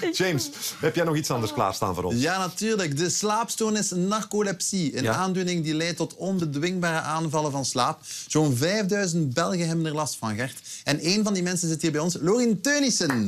James, heb jij nog iets anders klaarstaan voor ons? Ja, natuurlijk. De slaapstoornis narcolepsie. Een Ja. aandoening die leidt tot onbedwingbare aanvallen van slaap. Zo'n 5000 Belgen hebben er last van, Gert. En één van die mensen zit hier bij ons, Lorien Teunissen.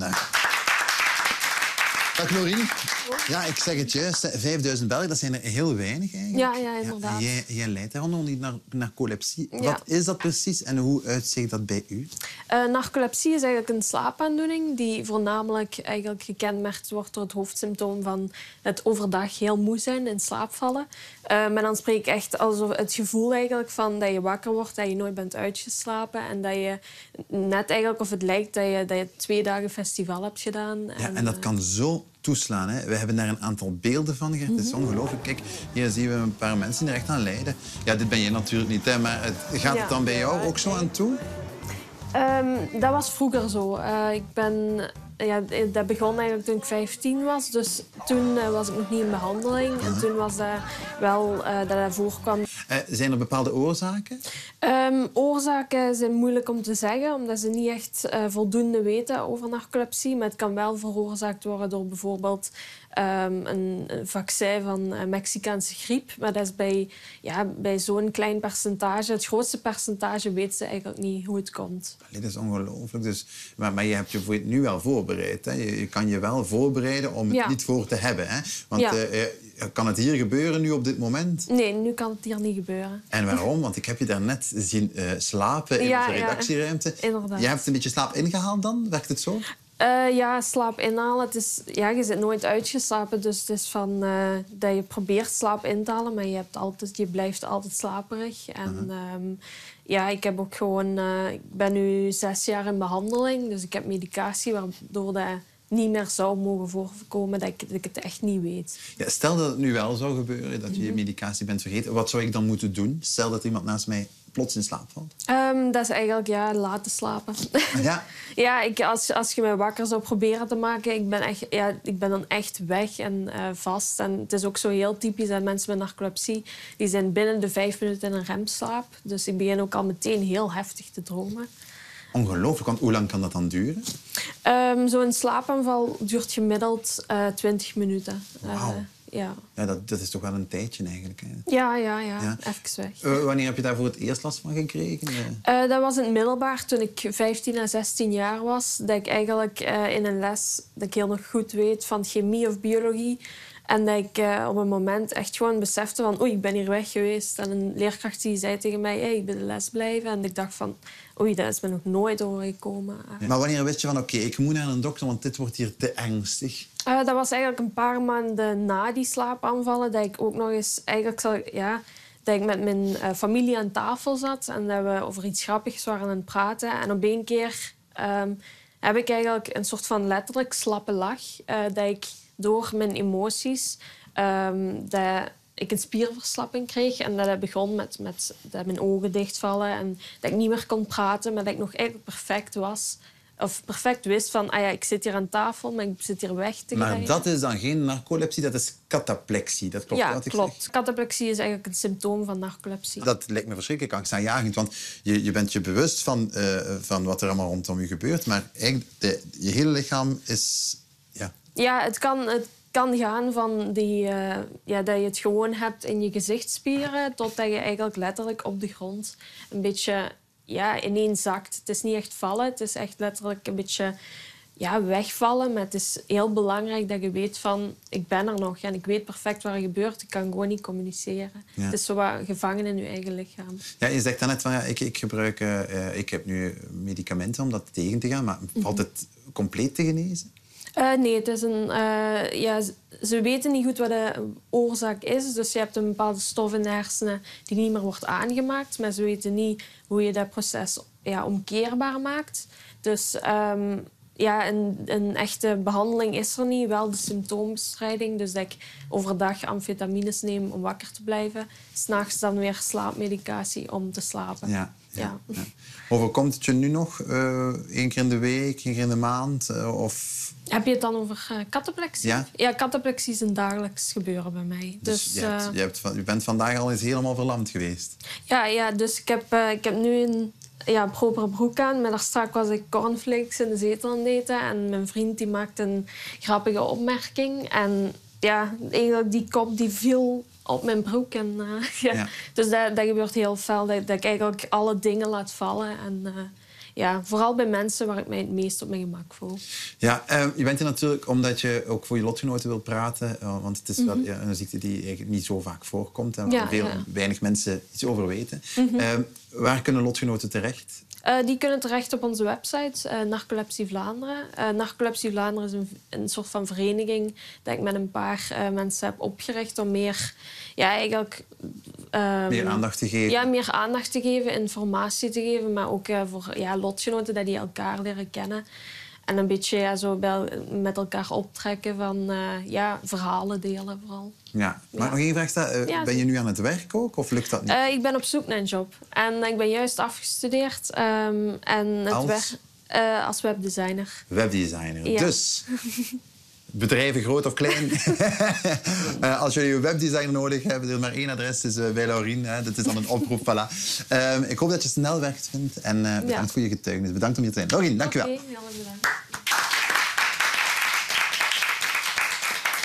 Dag. Ja, ik zeg het juist. hè. 5000 Belgen, dat zijn er heel weinig eigenlijk. Ja, ja, inderdaad. en jij, jij lijdt daaronder die nar narcolepsie. Ja. Wat is dat precies en hoe uitziet dat bij u? Eh, narcolepsie is eigenlijk een slaapaandoening die voornamelijk eigenlijk gekenmerkt wordt door het hoofdsymptoom van het overdag heel moe zijn, in slaap vallen. Eh, maar dan spreek ik echt alsof het gevoel eigenlijk van dat je wakker wordt, dat je nooit bent uitgeslapen en dat je net eigenlijk of het lijkt dat je, dat je twee dagen festival hebt gedaan. Ja, en dat eh, kan zo toeslaan. Hè. We hebben daar een aantal beelden van. Gert. Het is Mhm. ongelooflijk. Kijk, hier zien we een paar mensen die er echt aan lijden. Ja, dit ben je natuurlijk niet, hè, maar het, gaat het dan bij jou ook zo aan toe? Ehm, dat was vroeger zo. Eh, ik ben, ja, dat begon eigenlijk toen ik 15 was. Dus toen eh, was ik nog niet in behandeling. En toen was dat wel eh, dat dat voorkwam. Eh, zijn er bepaalde oorzaken? Ehm, oorzaken zijn moeilijk om te zeggen, omdat ze niet echt eh, voldoende weten over narcolepsie. Maar het kan wel veroorzaakt worden door bijvoorbeeld ehm, een, een vaccin van eh, Mexicaanse griep. Maar dat is bij, ja, bij zo'n klein percentage, het grootste percentage, weten ze eigenlijk niet hoe het komt. Allee, dat is ongelooflijk. Dus, maar, maar je hebt je voor het nu wel voorbereid. Hè? Je, je kan je wel voorbereiden om het Ja. niet voor te hebben. Hè? Want Ja. eh, eh, kan het hier gebeuren nu op dit moment? Nee, nu kan het hier niet gebeuren. En waarom? Want ik heb je daarnet zien slapen in Ja, de ja. redactieruimte. Inderdaad. Je hebt een beetje slaap ingehaald dan? Werkt het zo? Eh, ja, slaap inhalen. Het is, ja, je zit nooit uitgeslapen. Dus het is van eh, dat je probeert slaap in te halen, maar je, hebt altijd, je blijft altijd slaperig. En ehm, ja, ik heb ook gewoon. eh, ik ben nu zes jaar in behandeling, dus ik heb medicatie waardoor dat niet meer zou mogen voorkomen dat ik, dat ik het echt niet weet. Ja, stel dat het nu wel zou gebeuren, dat je Mhm. je medicatie bent vergeten. Wat zou ik dan moeten doen? Stel dat iemand naast mij plots in slaap valt. Ehm, dat is eigenlijk ja, laten slapen. Ja, Ja, ik, als, als je mij wakker zou proberen te maken, ik ben, echt, ja, ik ben dan echt weg en eh, vast. En het is ook zo heel typisch dat mensen met narcolepsie, die zijn binnen de vijf minuten in een remslaap. Dus ik begin ook al meteen heel heftig te dromen. ongelooflijk. Want hoe lang kan dat dan duren? Ehm, Zo'n slaapaanval duurt gemiddeld eh 20 minuten. Ja. Ja, dat, dat is toch wel een tijdje eigenlijk. Hè? Ja, ja, ja, Ja. even weg. Eh, wanneer heb je daar voor het eerst last van gekregen? Eh, dat was in het middelbaar toen ik 15 à 16 jaar was. Dat ik eigenlijk eh, in een les, dat ik heel nog goed weet van chemie of biologie. En dat ik eh, op een moment echt gewoon besefte van oei, ik ben hier weg geweest. En een leerkracht die zei tegen mij, hey, ik ben de les blijven. En ik dacht van oei, dat is me nog nooit overgekomen. Maar wanneer wist je van, oké, ik moet naar een dokter, want dit wordt hier te ernstig? Eh, dat was eigenlijk een paar maanden na die slaapaanvallen dat ik ook nog eens eigenlijk zal, ja, dat ik met mijn eh, familie aan tafel zat en dat we over iets grappigs waren aan het praten. En op één keer ehm, heb ik eigenlijk een soort van letterlijk slappe lach. dat ik door mijn emoties ehm, dat ik een spierverslapping kreeg en dat het begon met, met dat mijn ogen dichtvallen en dat ik niet meer kon praten, maar dat ik nog eigenlijk perfect was. Of perfect wist van, ah ja, ik zit hier aan tafel, maar ik zit hier weg te Maar dat is dan geen narcolepsie, dat is cataplexie. Dat klopt ja, ik klopt. Cataplexie is eigenlijk een symptoom van narcolepsie. Dat lijkt me verschrikkelijk angstaanjagend, want je, je bent je bewust van, eh, van wat er allemaal rondom je gebeurt, maar eigenlijk de, je hele lichaam is... Ja, het kan, het kan gaan van die, eh, ja, dat je het gewoon hebt in je gezichtsspieren... totdat je eigenlijk letterlijk op de grond een beetje ja, ineens zakt. Het is niet echt vallen, het is echt letterlijk een beetje ja, wegvallen. Maar het is heel belangrijk dat je weet van... ik ben er nog en ik weet perfect wat er gebeurt. Ik kan gewoon niet communiceren. Ja. Het is zo wat gevangen in je eigen lichaam. Ja, je zegt daarnet van ja, ik, ik gebruik, eh, eh, ik heb nu medicamenten om dat tegen te gaan, maar valt het compleet te genezen? Eh, nee, het is een, eh, ja, ze weten niet goed wat de oorzaak is. Dus je hebt een bepaalde stof in de hersenen die niet meer wordt aangemaakt. Maar ze weten niet hoe je dat proces ja, omkeerbaar maakt. Dus ehm, ja, een, een echte behandeling is er niet. Wel de symptoombestrijding. Dus dat ik overdag amfetamines neem om wakker te blijven. S'nachts dan weer slaapmedicatie om te slapen. Ja. Ja, Ja. Overkomt het je nu nog uh, één keer in de week, één keer in de maand? Uh, of... Heb je het dan over uh, cataplexie? Ja. ja, cataplexie is een dagelijks gebeuren bij mij. Dus, Dus, je, hebt, eh, je, hebt van, je bent vandaag al eens helemaal verlamd geweest? Ja, ja dus ik heb, uh, ik heb nu een ja, propere broek aan. Maar daar straks was ik cornflakes in de zetel aan het eten. En mijn vriend die maakte een grappige opmerking. En ja, eigenlijk die kop die viel op mijn broek. En, eh, ja. Ja. Dus dat, dat gebeurt heel fel. Dat, dat ik eigenlijk alle dingen laat vallen. En eh, ja, vooral bij mensen waar ik mij het meest op mijn gemak voel. Ja, eh, je bent hier natuurlijk omdat je ook voor je lotgenoten wil praten. eh, want het is wel ja, een ziekte die eigenlijk niet zo vaak voorkomt. En waar Mhm. Ja, veel, ja. Mhm. weinig mensen iets over weten. Eh, waar kunnen lotgenoten terecht? Die kunnen terecht op onze website, eh Narcolepsie Vlaanderen. Eh Narcolepsie Vlaanderen is een, een soort van vereniging dat ik met een paar mensen heb opgericht om meer, ja, eigenlijk... ehm, Meer aandacht te geven? Ja, meer aandacht te geven, informatie te geven, maar ook eh, voor ja, lotgenoten dat die elkaar leren kennen. En een beetje ja, zo bij, met elkaar optrekken van eh, ja, verhalen delen vooral. Ja. Maar Ja. nog één vraag. Eh, Ja, ben je nu aan het werk ook, of lukt dat niet? Eh, ik ben op zoek naar een job. En ik ben juist afgestudeerd. ehm, en het Als? als webdesigner. Webdesigner. Dus, bedrijven groot of klein. Eh, als jullie een webdesigner nodig hebben, er is maar één adres, is eh, bij Laurien. Hè. Dat is dan een oproep, voilà. Ehm, ik hoop dat je snel werk vindt en bedankt Ja. voor je getuigenis. Bedankt om hier te zijn. Laurien, dank je